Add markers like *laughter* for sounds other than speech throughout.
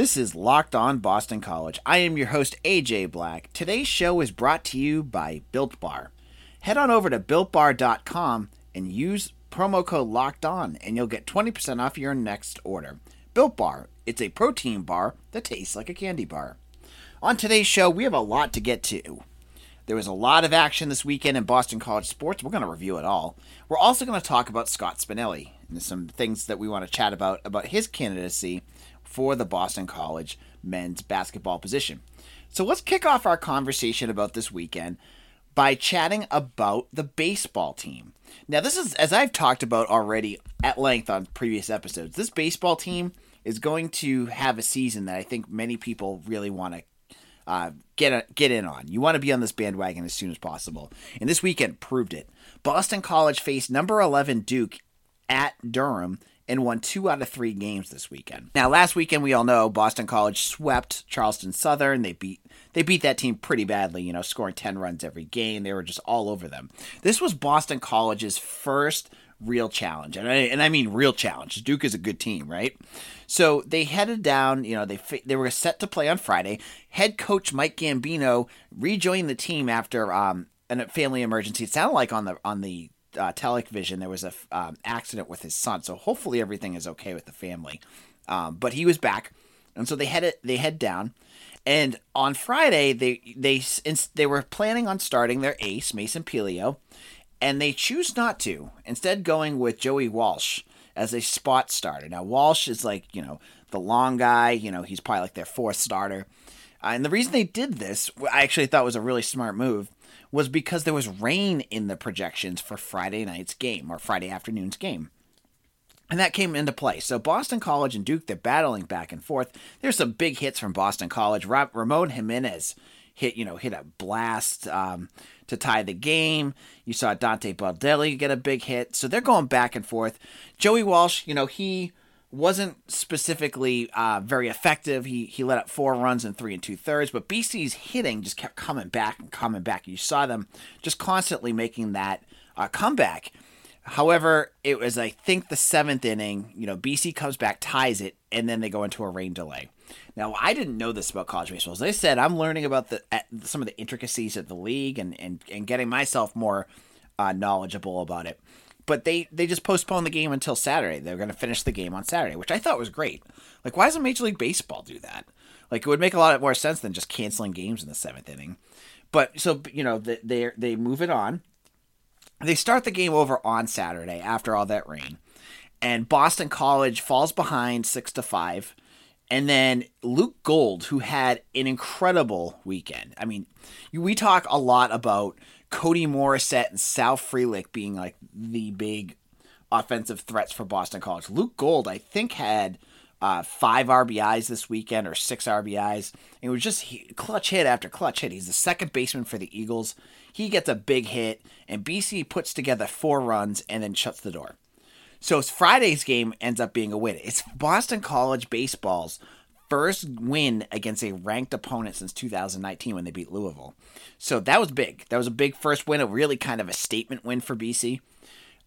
This is Locked On Boston College. I am your host, AJ Black. Today's show is brought to you by Built Bar. Head on over to builtbar.com and use promo code Locked On, and you'll get 20% off your next order. Built Bar, it's a protein bar that tastes like a candy bar. On today's show, we have a lot to get to. There was a lot of action this weekend in Boston College sports. We're going to review it all. We're also going to talk about Scott Spinelli and some things that we want to chat about about his candidacy for the Boston College men's basketball position. So let's kick off our conversation about this weekend by chatting about the baseball team. Now, this is, as I've talked about already at length on previous episodes, this baseball team is going to have a season that I think many people really want to uh, get a, get in on. You want to be on this bandwagon as soon as possible, and this weekend proved it. Boston College faced number 11 Duke at Durham and won two out of three games this weekend. Now, last weekend we all know Boston College swept Charleston Southern. They beat they beat that team pretty badly, you know, scoring 10 runs every game. They were just all over them. This was Boston College's first real challenge. And I, and I mean real challenge. Duke is a good team, right? So they headed down, you know, they they were set to play on Friday. Head coach Mike Gambino rejoined the team after um, a family emergency. It sounded like on the on the uh, television there was a um, accident with his son, so hopefully everything is okay with the family. Um, but he was back, and so they head they head down. And on Friday, they they they were planning on starting their ace Mason Pelio, and they choose not to. Instead, going with Joey Walsh as a spot starter. Now Walsh is like you know the long guy. You know he's probably like their fourth starter. Uh, and the reason they did this, I actually thought was a really smart move, was because there was rain in the projections for Friday night's game or Friday afternoon's game. And that came into play. So Boston College and Duke, they're battling back and forth. There's some big hits from Boston College. Ramon Jimenez hit, you know, hit a blast um, to tie the game. You saw Dante Baldelli get a big hit. So they're going back and forth. Joey Walsh, you know, he wasn't specifically uh, very effective. He he let up four runs in three and two thirds, but BC's hitting just kept coming back and coming back. You saw them just constantly making that uh, comeback. However, it was I think the seventh inning. You know, BC comes back, ties it, and then they go into a rain delay. Now, I didn't know this about college baseball. As I said, I'm learning about the some of the intricacies of the league and and, and getting myself more uh, knowledgeable about it but they they just postponed the game until Saturday. They're going to finish the game on Saturday, which I thought was great. Like, why doesn't Major League Baseball do that? Like, it would make a lot more sense than just canceling games in the seventh inning. But so you know, they they they move it on. They start the game over on Saturday after all that rain, and Boston College falls behind six to five. And then Luke Gold, who had an incredible weekend. I mean, we talk a lot about Cody Morissette and Sal Frelick being like the big offensive threats for Boston College. Luke Gold, I think, had uh, five RBIs this weekend or six RBIs. And It was just he, clutch hit after clutch hit. He's the second baseman for the Eagles. He gets a big hit, and BC puts together four runs and then shuts the door. So Friday's game ends up being a win. It's Boston College baseball's first win against a ranked opponent since 2019 when they beat Louisville. So that was big. That was a big first win, a really kind of a statement win for BC.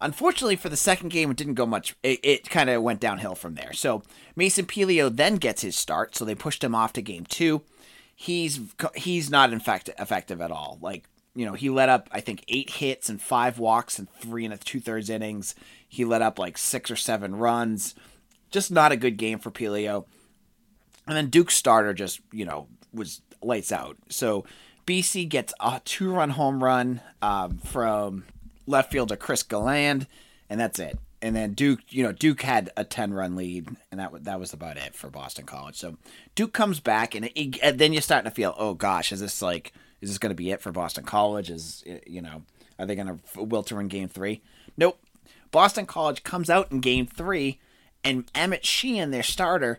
Unfortunately, for the second game, it didn't go much. It, it kind of went downhill from there. So Mason Pelio then gets his start, so they pushed him off to game two. He's he's not in fact effective at all. Like you know, he let up I think eight hits and five walks and three and a two thirds innings. He let up like six or seven runs. Just not a good game for Pelio. And then Duke's starter just, you know, was lights out. So BC gets a two run home run um, from left fielder Chris Galland, and that's it. And then Duke, you know, Duke had a ten run lead, and that that was about it for Boston College. So Duke comes back, and, it, and then you're starting to feel, oh gosh, is this like, is this going to be it for Boston College? Is you know, are they going to wilter in Game Three? Nope. Boston College comes out in Game Three, and Emmett Sheehan, their starter,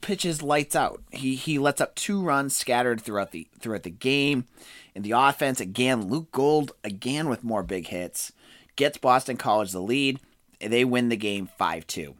pitches lights out. He he lets up two runs scattered throughout the throughout the game. In the offense, again, Luke Gold again with more big hits gets Boston College the lead. They win the game 5 2.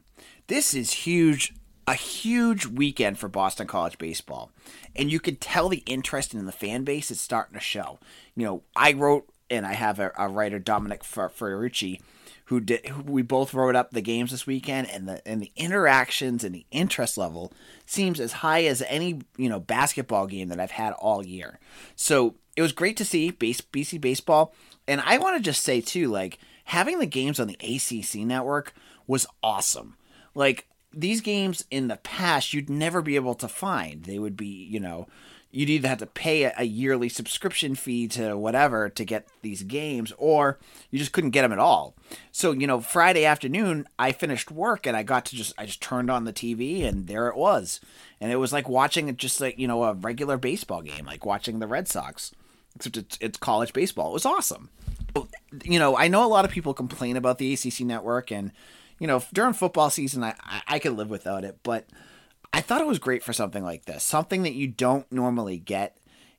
This is huge, a huge weekend for Boston College baseball. And you can tell the interest in the fan base is starting to show. You know, I wrote, and I have a, a writer, Dominic Ferrucci, who did who we both wrote up the games this weekend and the and the interactions and the interest level seems as high as any you know basketball game that I've had all year. So it was great to see base, BC baseball and I want to just say too, like having the games on the ACC network was awesome. Like these games in the past, you'd never be able to find. They would be, you know, you'd either have to pay a, yearly subscription fee to whatever to get these games, or you just couldn't get them at all. So, you know, Friday afternoon, I finished work and I got to just, I just turned on the TV and there it was. And it was like watching it just like, you know, a regular baseball game, like watching the Red Sox except it's, it's college baseball. It was awesome. You know, I know a lot of people complain about the ACC network, and you know, during football season, I I, I could live without it, but I thought it was great for something like this, something that you don't normally get,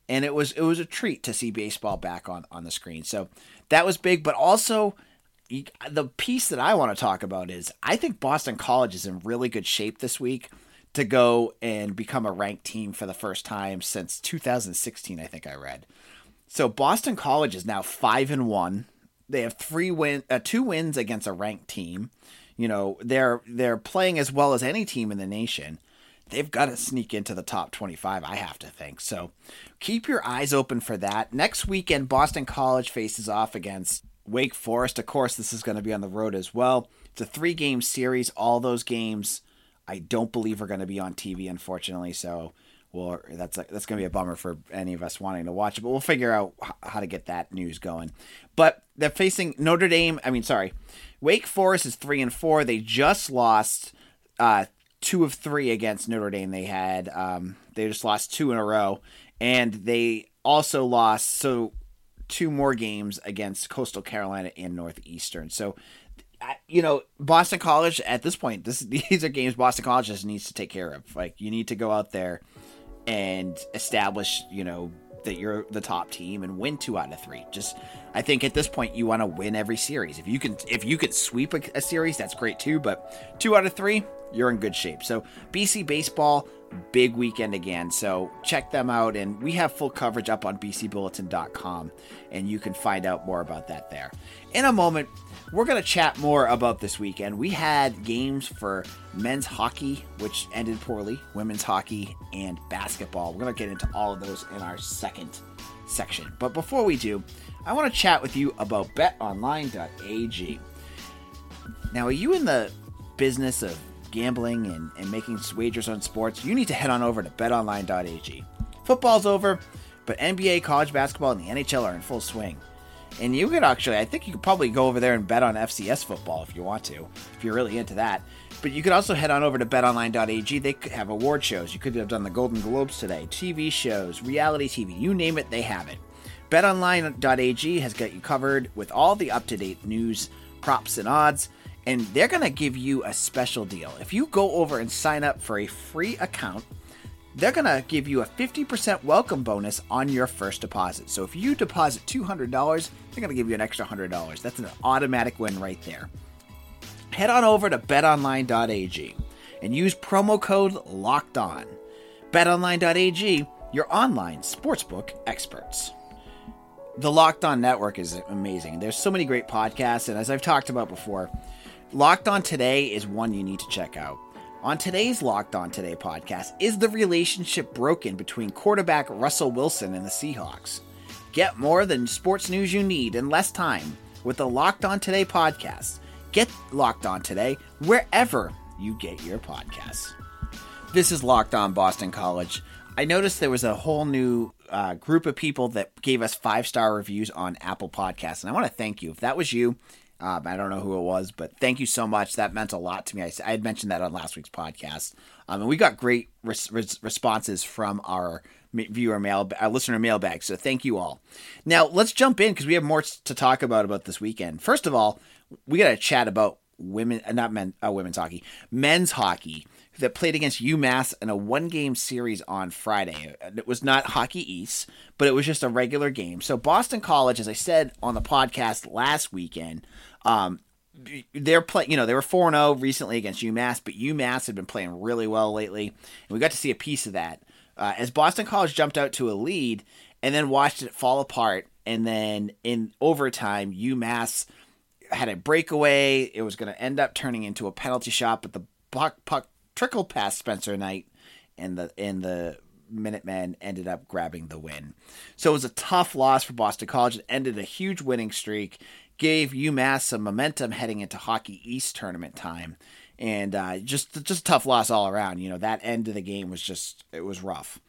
and it was it was a treat to see baseball back on on the screen. So that was big, but also the piece that I want to talk about is I think Boston College is in really good shape this week to go and become a ranked team for the first time since 2016. I think I read. So Boston College is now five and one. They have three win, uh, two wins against a ranked team. You know they're they're playing as well as any team in the nation. They've got to sneak into the top 25, I have to think. So keep your eyes open for that. Next weekend, Boston College faces off against Wake Forest. Of course, this is going to be on the road as well. It's a three game series. All those games, I don't believe, are going to be on TV, unfortunately. So well, that's a, that's going to be a bummer for any of us wanting to watch it, but we'll figure out how to get that news going. But they're facing Notre Dame. I mean, sorry, Wake Forest is three and four. They just lost uh, two of three against Notre Dame. They had um, they just lost two in a row, and they also lost so two more games against Coastal Carolina and Northeastern. So you know, Boston College at this point, this *laughs* these are games Boston College just needs to take care of. Like you need to go out there and establish, you know, that you're the top team and win two out of three. Just, I think at this point you want to win every series. If you can, if you could sweep a, a, series, that's great too. But two out of three, you're in good shape. So BC baseball, big weekend again. So check them out, and we have full coverage up on BCBulletin.com, and you can find out more about that there. In a moment, we're going to chat more about this weekend. We had games for men's hockey, which ended poorly, women's hockey, and basketball. We're going to get into all of those in our second section. But before we do, I want to chat with you about betonline.ag. Now, are you in the business of gambling and, and making wagers on sports? You need to head on over to betonline.ag. Football's over, but NBA, college basketball, and the NHL are in full swing. And you could actually, I think you could probably go over there and bet on FCS football if you want to, if you're really into that. But you could also head on over to betonline.ag. They have award shows. You could have done the Golden Globes today, TV shows, reality TV, you name it, they have it. BetOnline.ag has got you covered with all the up to date news, props, and odds, and they're going to give you a special deal. If you go over and sign up for a free account, they're going to give you a 50% welcome bonus on your first deposit. So if you deposit $200, they're going to give you an extra $100. That's an automatic win right there. Head on over to betonline.ag and use promo code LOCKED ON. BetOnline.ag, your online sportsbook experts. The Locked On Network is amazing. There's so many great podcasts, and as I've talked about before, Locked On Today is one you need to check out. On today's Locked On Today podcast, is the relationship broken between quarterback Russell Wilson and the Seahawks? Get more than sports news you need in less time with the Locked On Today podcast. Get Locked On Today wherever you get your podcasts. This is Locked On Boston College. I noticed there was a whole new uh, group of people that gave us five star reviews on Apple Podcasts, and I want to thank you. If that was you, um, I don't know who it was, but thank you so much. That meant a lot to me. I, I had mentioned that on last week's podcast, um, and we got great res- res- responses from our viewer mail, our listener mailbag. So thank you all. Now let's jump in because we have more to talk about about this weekend. First of all, we got to chat about women, uh, not men, uh, women's hockey, men's hockey that played against UMass in a one game series on Friday. It was not Hockey East, but it was just a regular game. So Boston College, as I said on the podcast last weekend, um, they're playing, you know, they were 4 0 recently against UMass, but UMass had been playing really well lately. And we got to see a piece of that. Uh, as Boston College jumped out to a lead and then watched it fall apart. And then in overtime, UMass had a breakaway. It was going to end up turning into a penalty shot, but the puck, puck trickled past Spencer Knight, and the and the Minutemen ended up grabbing the win. So it was a tough loss for Boston College. It ended a huge winning streak, gave UMass some momentum heading into Hockey East tournament time, and uh, just just a tough loss all around. You know that end of the game was just it was rough.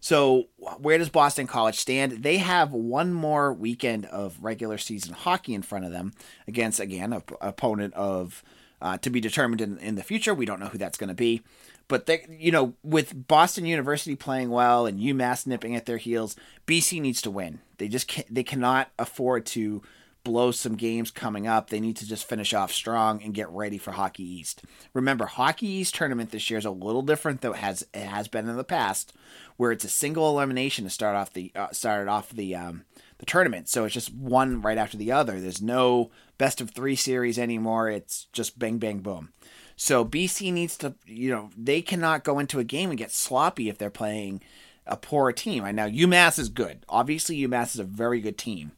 So where does Boston College stand? They have one more weekend of regular season hockey in front of them against again a opponent of uh, to be determined in, in the future. We don't know who that's going to be. But they, you know, with Boston University playing well and UMass nipping at their heels, BC needs to win. They just can't, they cannot afford to blow some games coming up. They need to just finish off strong and get ready for Hockey East. Remember, Hockey East tournament this year is a little different than it has it has been in the past, where it's a single elimination to start off the uh, started off the um, the tournament. So it's just one right after the other. There's no best of three series anymore. It's just bang, bang, boom. So BC needs to, you know, they cannot go into a game and get sloppy if they're playing a poor team. I know UMass is good. Obviously, UMass is a very good team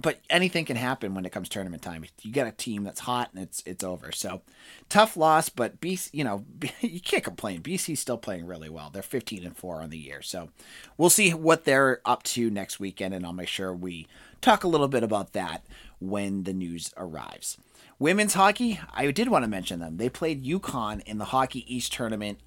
but anything can happen when it comes tournament time. You get a team that's hot and it's it's over. So tough loss, but BC, you know, *laughs* you can't complain. BC's still playing really well. They're 15 and 4 on the year. So we'll see what they're up to next weekend and I'll make sure we talk a little bit about that when the news arrives. Women's hockey, I did want to mention them. They played UConn in the Hockey East tournament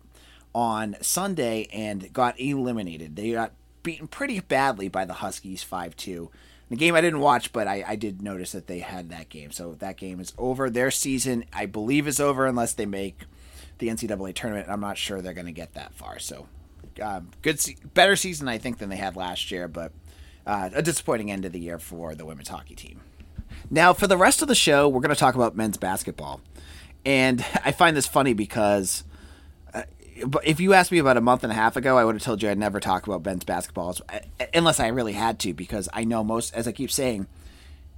on Sunday and got eliminated. They got beaten pretty badly by the Huskies 5 2 the game I didn't watch, but I, I did notice that they had that game. So that game is over. Their season, I believe, is over unless they make the NCAA tournament. I'm not sure they're going to get that far. So um, good, se- better season I think than they had last year, but uh, a disappointing end of the year for the women's hockey team. Now, for the rest of the show, we're going to talk about men's basketball, and *laughs* I find this funny because if you asked me about a month and a half ago, I would have told you I'd never talk about Ben's basketball uh, unless I really had to, because I know most, as I keep saying,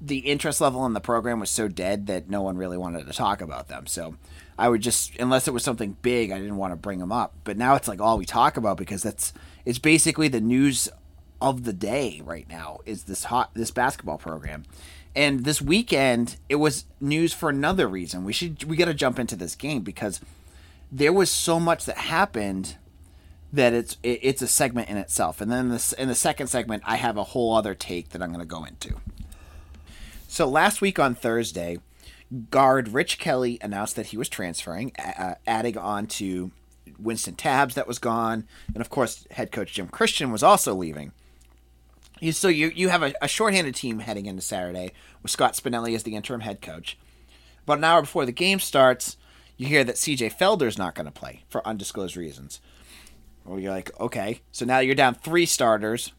the interest level in the program was so dead that no one really wanted to talk about them. So I would just, unless it was something big, I didn't want to bring them up. But now it's like all we talk about because that's it's basically the news of the day right now is this hot this basketball program. And this weekend, it was news for another reason. We should we got to jump into this game because there was so much that happened that it's it, it's a segment in itself. And then this in the second segment, I have a whole other take that I'm going to go into. So last week on Thursday, guard Rich Kelly announced that he was transferring, uh, adding on to Wynston Tabbs that was gone, and of course, head coach Jim Christian was also leaving. So you you have a, a shorthanded team heading into Saturday with Scott Spinelli as the interim head coach. About an hour before the game starts, you hear that CJ Felder's not going to play for undisclosed reasons. Well, you're like, okay, so now you're down three starters.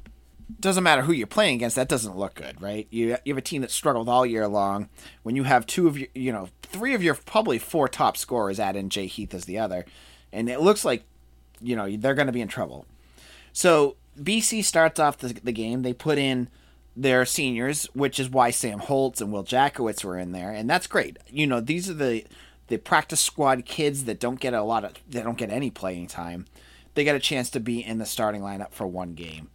Doesn't matter who you're playing against. That doesn't look good, right? You you have a team that struggled all year long. When you have two of your, you know, three of your probably four top scorers, add in Jay Heath as the other, and it looks like, you know, they're going to be in trouble. So BC starts off the, the game. They put in their seniors, which is why Sam Holtz and Will Jackowitz were in there, and that's great. You know, these are the the practice squad kids that don't get a lot of they don't get any playing time they get a chance to be in the starting lineup for one game.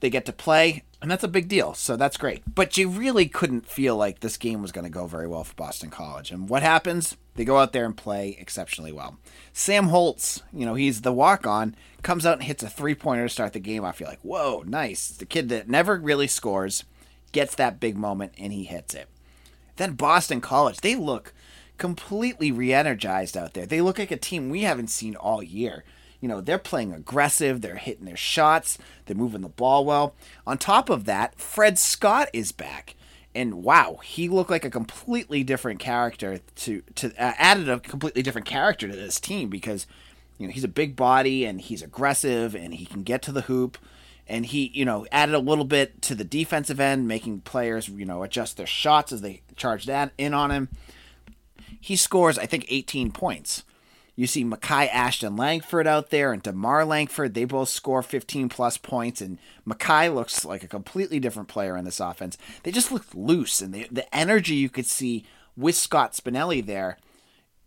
They get to play and that's a big deal so that's great. But you really couldn't feel like this game was going to go very well for boston college. And what happens? They go out there and play exceptionally well. Sam holtz you know he's the walk-on comes out and hits a three-pointer to start the game. I feel like whoa nice. The kid that never really scores gets that big moment and he hits it. Then boston college they look completely re-energized out there. They look like a team we haven't seen all year. You know, they're playing aggressive, they're hitting their shots, they're moving the ball well. On top of that, Fred Scott is back. And wow, he looked like a completely different character to to uh, added a completely different character to this team because you know, he's a big body and he's aggressive and he can get to the hoop and he, you know, added a little bit to the defensive end, making players, you know, adjust their shots as they charged that in on him he scores, I think, 18 points. You see Makai Ashton Langford out there and DeMarr Langford. They both score 15 plus points, and Makai looks like a completely different player in this offense. They just look loose, and the, the energy you could see with Scott Spinelli there,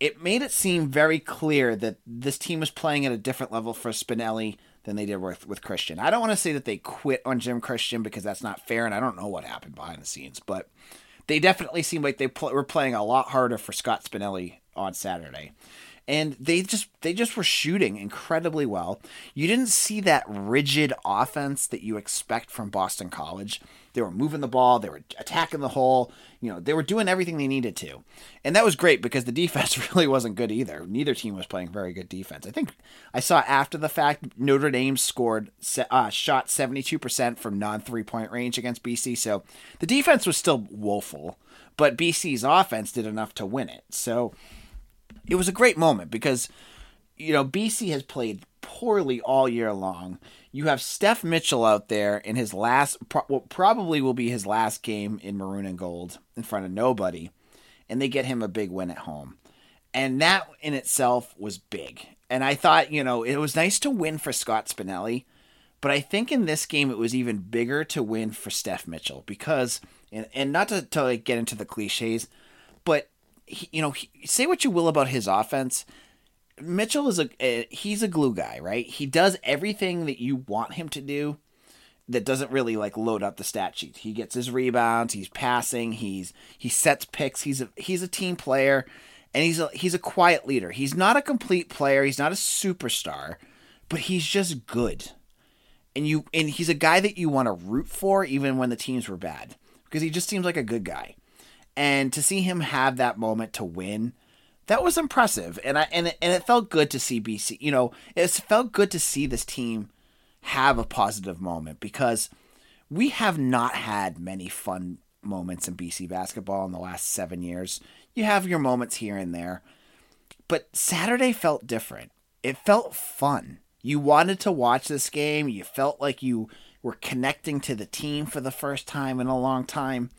it made it seem very clear that this team was playing at a different level for Spinelli than they did with, with Christian. I don't want to say that they quit on Jim Christian because that's not fair, and I don't know what happened behind the scenes, but they definitely seemed like they pl- were playing a lot harder for Scott Spinelli on Saturday and they just they just were shooting incredibly well. You didn't see that rigid offense that you expect from Boston College. They were moving the ball, they were attacking the hole, you know, they were doing everything they needed to. And that was great because the *laughs* defense really wasn't good either. Neither team was playing very good defense. I think I saw after the fact Notre Dame scored uh, shot 72% from non three-point range against BC, so the defense was still woeful, but BC's offense did enough to win it. So it was a great moment because you know BC has played poorly all year long. You have Steph Mitchell out there in his last, what probably will be his last game in maroon and gold in front of nobody, and they get him a big win at home, and that in itself was big. And I thought, you know, it was nice to win for Scott Spinelli, but I think in this game it was even bigger to win for Steph Mitchell because, and, and not to, to like get into the cliches, but he, you know, he, say what you will about his offense. Mitchell is a, a he's a glue guy, right? He does everything that you want him to do. That doesn't really like load up the stat sheet. He gets his rebounds. He's passing. He's he sets picks. He's a he's a team player, and he's a he's a quiet leader. He's not a complete player. He's not a superstar, but he's just good. And you and he's a guy that you want to root for even when the teams were bad because he just seems like a good guy and to see him have that moment to win that was impressive. And i and it, and it felt good to see bc you know it felt good to see this team have a positive moment because we have not had many fun moments in bc basketball in the last seven years. You have your moments here and there but saturday felt different. It felt fun. You wanted to watch this game. You felt like you were connecting to the team for the first time in a long time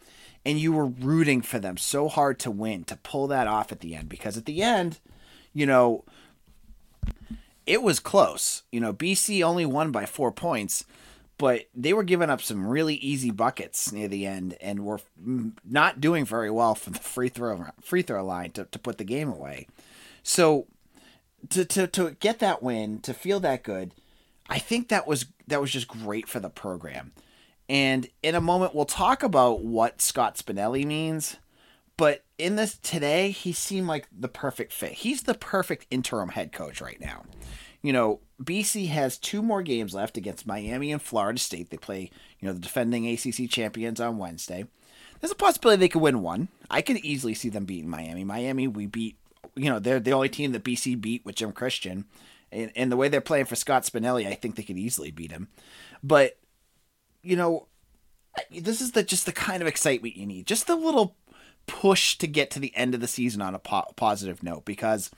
and you were rooting for them so hard to win, to pull that off at the end. Because at the end, you know, it was close. You know, BC only won by four points, but they were giving up some really easy buckets near the end and were not doing very well from the free throw free throw line to, to put the game away. So to, to to get that win, to feel that good, I think that was that was just great for the program. And in a moment, we'll talk about what Scott Spinelli means. But in this today, he seemed like the perfect fit. He's the perfect interim head coach right now. You know, BC has two more games left against Miami and Florida State. They play, you know, the defending ACC champions on Wednesday. There's a possibility they could win one. I could easily see them beating Miami. Miami, we beat, you know, they're the only team that BC beat with Jim Christian. And, and the way they're playing for Scott Spinelli, I think they could easily beat him. But you know, this is the just the kind of excitement you need. Just a little push to get to the end of the season on a po- positive note because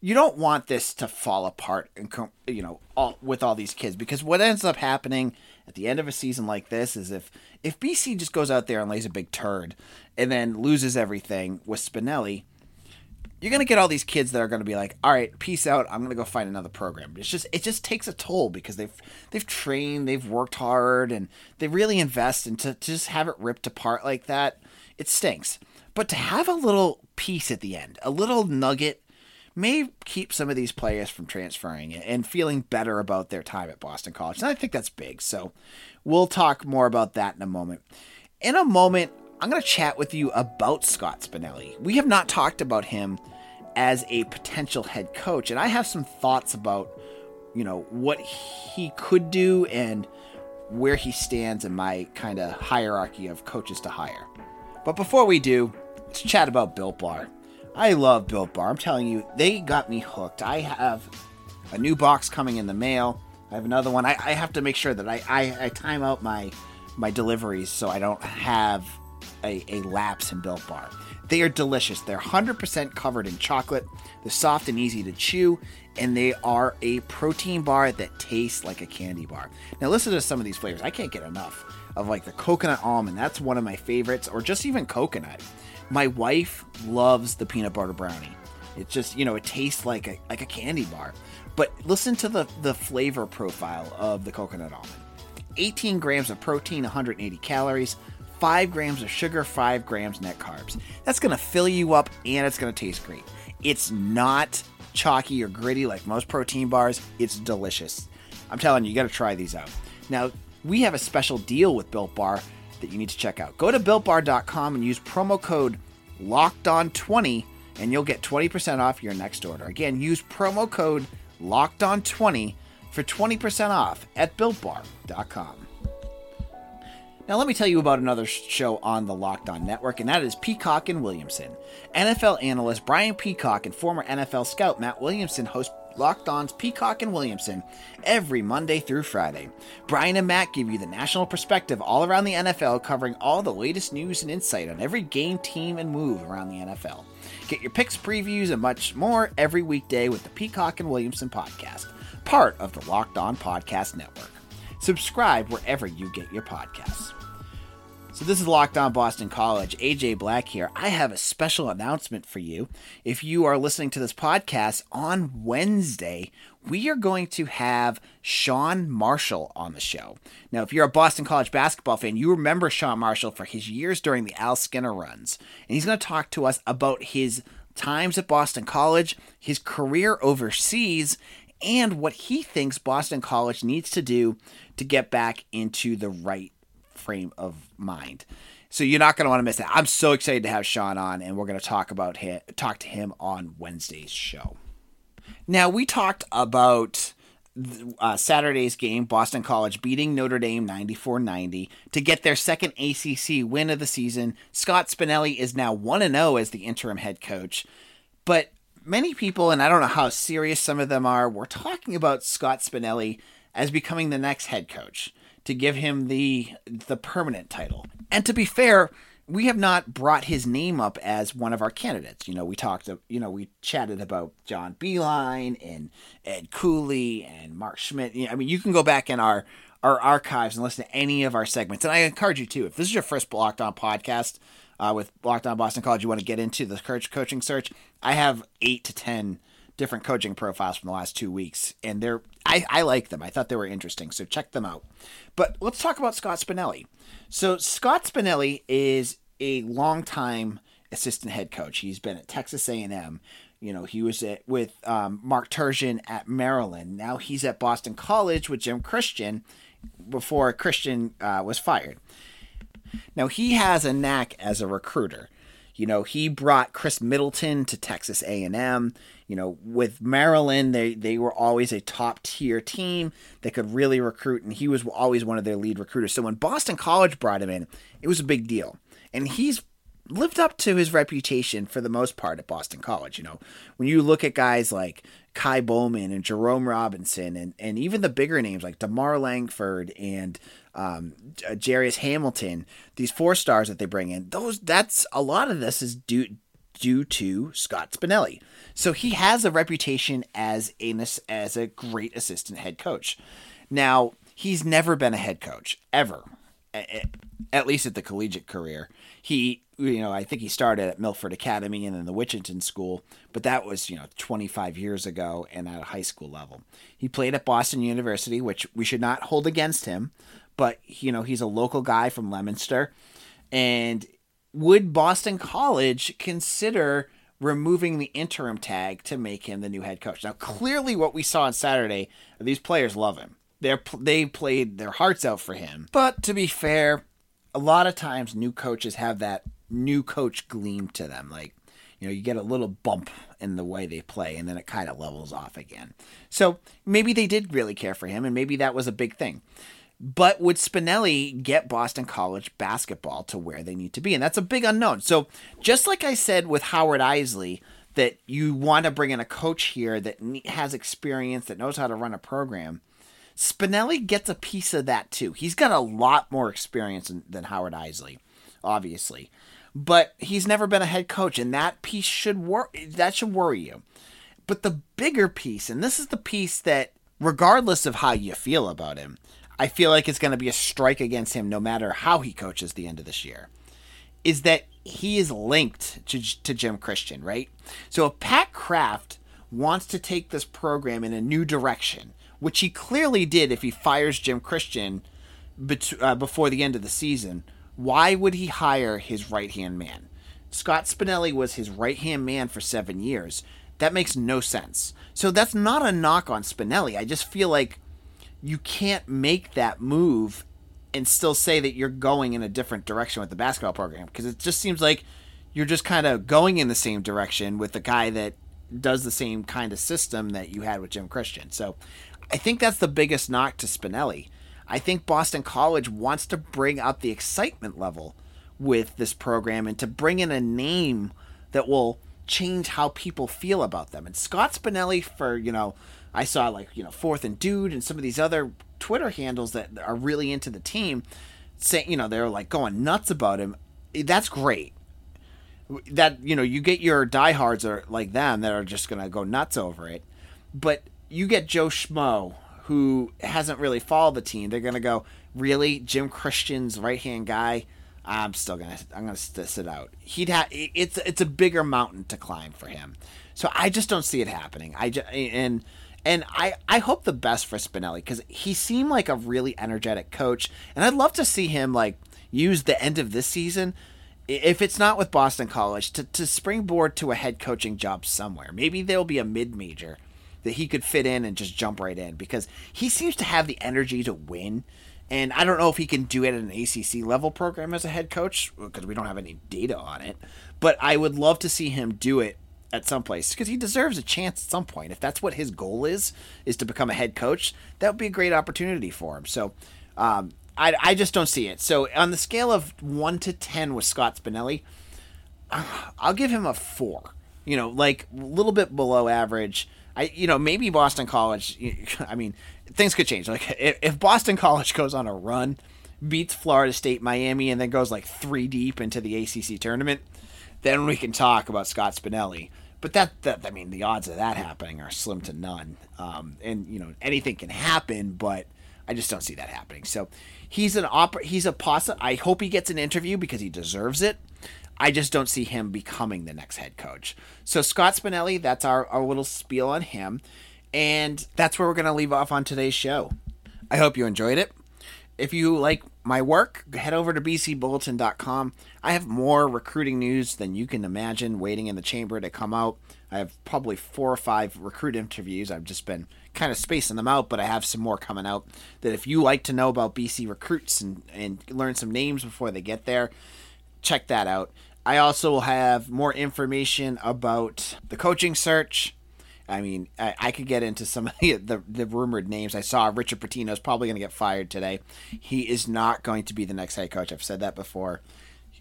you don't want this to fall apart and you know all, with all these kids because what ends up happening at the end of a season like this is if if BC just goes out there and lays a big turd and then loses everything with Spinelli you're gonna get all these kids that are gonna be like, all right, peace out. I'm gonna go find another program. It's just it just takes a toll because they've they've trained, they've worked hard, and they really invest. And to, to just have it ripped apart like that, it stinks. But to have a little piece at the end, a little nugget, may keep some of these players from transferring and feeling better about their time at Boston College. And I think that's big. So we'll talk more about that in a moment. In a moment, I'm going to chat with you about Scott Spinelli. We have not talked about him as a potential head coach, and I have some thoughts about, you know, what he could do and where he stands in my kind of hierarchy of coaches to hire. But before we do, let's chat about Built Bar. I love Built Bar. I'm telling you, they got me hooked. I have a new box coming in the mail. I have another one. I, I have to make sure that I, I, I time out my my deliveries so I don't have a, a lapse in Built Bar. They are delicious. They're 100% covered in chocolate. They're soft and easy to chew, and they are a protein bar that tastes like a candy bar. Now, listen to some of these flavors. I can't get enough of like the coconut almond. That's one of my favorites, or just even coconut. My wife loves the peanut butter brownie. It's just, you know, it tastes like a like a candy bar. But listen to the the flavor profile of the coconut almond. 18 grams of protein, 180 calories, 5 grams of sugar, 5 grams net carbs. That's going to fill you up and it's going to taste great. It's not chalky or gritty like most protein bars. It's delicious. I'm telling you, you got to try these out. Now, we have a special deal with Built Bar that you need to check out. Go to builtbar.com and use promo code LOCKEDON20 and you'll get 20% off your next order. Again, use promo code LOCKEDON20 for 20% off at builtbar.com. Now, let me tell you about another show on the Locked On Network, and that is Peacock and Williamson. NFL analyst Brian Peacock and former NFL scout Matt Williamson host Locked On's Peacock and Williamson every Monday through Friday. Brian and Matt give you the national perspective all around the NFL, covering all the latest news and insight on every game, team, and move around the NFL. Get your picks, previews, and much more every weekday with the Peacock and Williamson podcast, part of the Locked On Podcast Network. Subscribe wherever you get your podcasts. So this is Locked On Boston College. AJ Black here. I have a special announcement for you. If you are listening to this podcast on Wednesday, we are going to have Sean Marshall on the show. Now, if you're a Boston College basketball fan, you remember Sean Marshall for his years during the Al Skinner runs. And he's going to talk to us about his times at Boston College, his career overseas, and what he thinks Boston College needs to do to get back into the right frame of mind. So you're not going to want to miss that. I'm so excited to have Sean on, and we're going to talk about him, talk to him on Wednesday's show. Now we talked about uh, Saturday's game, Boston College beating Notre Dame 94-90 to get their second ACC win of the season. Scott Spinelli is now one and zero as the interim head coach. But many people, and I don't know how serious some of them are, were talking about Scott Spinelli as becoming the next head coach to give him the the permanent title. And to be fair, we have not brought his name up as one of our candidates. You know, we talked, you know, we chatted about John Beilein and Ed Cooley and Mark Schmidt. I mean, you can go back in our our archives and listen to any of our segments. And I encourage you to, if this is your first Locked On podcast uh, with Locked On Boston College, you want to get into the coach coaching search. I have eight to ten different coaching profiles from the last two weeks, and they're I, I like them. I thought they were interesting, so check them out. But let's talk about Scott Spinelli. So Scott Spinelli is a longtime assistant head coach. He's been at Texas A&M. You know, he was at, with um, Mark Turgeon at Maryland. Now he's at Boston College with Jim Christian before Christian uh, was fired. Now he has a knack as a recruiter. You know, he brought Khris Middleton to Texas A&M you know, with Maryland, they they were always a top tier team that could really recruit, and he was always one of their lead recruiters. So when Boston College brought him in, it was a big deal, and he's lived up to his reputation for the most part at Boston College. You know, when you look at guys like Kai Bowman and Jerome Robinson, and and even the bigger names like DeMarr Langford and um, Jairus Hamilton, these four stars that they bring in, those that's a lot of this is due due to Scott Spinelli. So he has a reputation as a as a great assistant head coach. Now he's never been a head coach ever, at least at the collegiate career. He, you know, I think he started at Milford Academy and then the Wichita School, but that was you know 25 years ago and at a high school level. He played at Boston University, which we should not hold against him, but you know he's a local guy from Leominster, and would Boston College consider removing the interim tag to make him the new head coach. Now, clearly, what we saw on Saturday, these players love him. They're they played their hearts out for him. But to be fair, a lot of times new coaches have that new coach gleam to them. Like, you know, you get a little bump in the way they play, and then it kind of levels off again. So maybe they did really care for him, and maybe that was a big thing. But would Spinelli get Boston College basketball to where they need to be? And that's a big unknown. So, just like I said with Howard Eisley, that you want to bring in a coach here that has experience, that knows how to run a program, Spinelli gets a piece of that too. He's got a lot more experience than, Howard Eisley. obviously. But he's never been a head coach, and that piece should wor- that should worry you. But the bigger piece, and this is the piece that, regardless of how you feel about him, I feel like it's going to be a strike against him no matter how he coaches the end of this year, is that he is linked to, to Jim Christian, right? So if Pat Kraft wants to take this program in a new direction, which he clearly did if he fires Jim Christian bet- uh, before the end of the season, why would he hire his right hand man? Scott Spinelli was his right hand man for seven years. That makes no sense. So that's not a knock on Spinelli. I just feel like you can't make that move and still say that you're going in a different direction with the basketball program because it just seems like you're just kind of going in the same direction with the guy that does the same kind of system that you had with Jim Christian. So I think that's the biggest knock to Spinelli. I think Boston College wants to bring up the excitement level with this program and to bring in a name that will change how people feel about them. And Scott Spinelli, for, you know, I saw like, you know, Fourth and Dude and some of these other Twitter handles that are really into the team saying, you know, they're like going nuts about him. Eh, that's great. That, you know, you get your diehards are like them that are just to go nuts over it. But you get Joe Schmo, who hasn't really followed the team. They're to go, really? Jim Christian's right hand guy? I'm still gonna I'm gonna sit it out. He'd have it's it's a bigger mountain to climb for him, so I just don't see it happening. I just and and I I hope the best for Spinelli because he seemed like a really energetic coach, and I'd love to see him like use the end of this season, if it's not with Boston College, to to springboard to a head coaching job somewhere. Maybe there'll be a mid major that he could fit in and just jump right in because he seems to have the energy to win and I don't know if he can do it at an ACC level program as a head coach because we don't have any data on it. But I would love to see him do it at some place because he deserves a chance at some point. If that's what his goal is, is to become a head coach, that would be a great opportunity for him. So um, I, I just don't see it. So on the scale of one to ten with Scott Spinelli, *sighs* I'll give him a four. You know, like a little bit below average. I, you know, maybe Boston College. *laughs* I mean, things could change. Like if, if Boston College goes on a run, beats Florida State, Miami, and then goes like three deep into the ACC tournament, then we can talk about Scott Spinelli. But that, that I mean, the odds of that happening are slim to none. Um, and you know, anything can happen, but I just don't see that happening. So he's an opera. He's a possa. I hope he gets an interview because he deserves it. I just don't see him becoming the next head coach. So Scott Spinelli, that's our, our little spiel on him. And that's where we're going to leave off on today's show. I hope you enjoyed it. If you like my work, head over to bcbulletin.com. I have more recruiting news than you can imagine waiting in the chamber to come out. I have probably four or five recruit interviews. I've just been kind of spacing them out, but I have some more coming out. That if you like to know about BC recruits and, and learn some names before they get there, check that out. I also will have more information about the coaching search. I mean, I, I, could get into some of the, *laughs* the, the rumored names. I saw Richard Pitino is probably going to get fired today. He is not going to be the next head coach. I've said that before.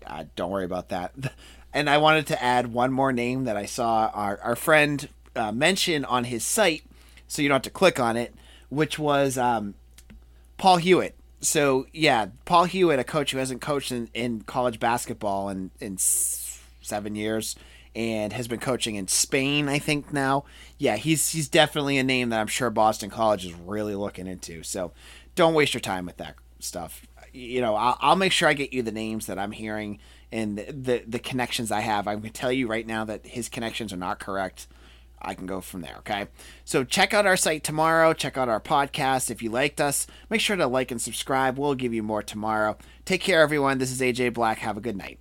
Uh, don't worry about that. *laughs* And I wanted to add one more name that I saw our, our friend uh, mention on his site, so you don't have to click on it, which was um, Paul Hewitt. So, yeah, Paul Hewitt, a coach who hasn't coached in, in college basketball in, in seven years and has been coaching in Spain, I think now. Yeah, he's he's definitely a name that I'm sure Boston College is really looking into. So don't waste your time with that stuff. You know, I'll, I'll make sure I get you the names that I'm hearing and the, the, the connections I have. I'm to tell you right now that his connections are not correct. I can go from there. Okay. So check out our site tomorrow. Check out our podcast. If you liked us, make sure to like and subscribe. We'll give you more tomorrow. Take care, everyone. This is AJ Black. Have a good night.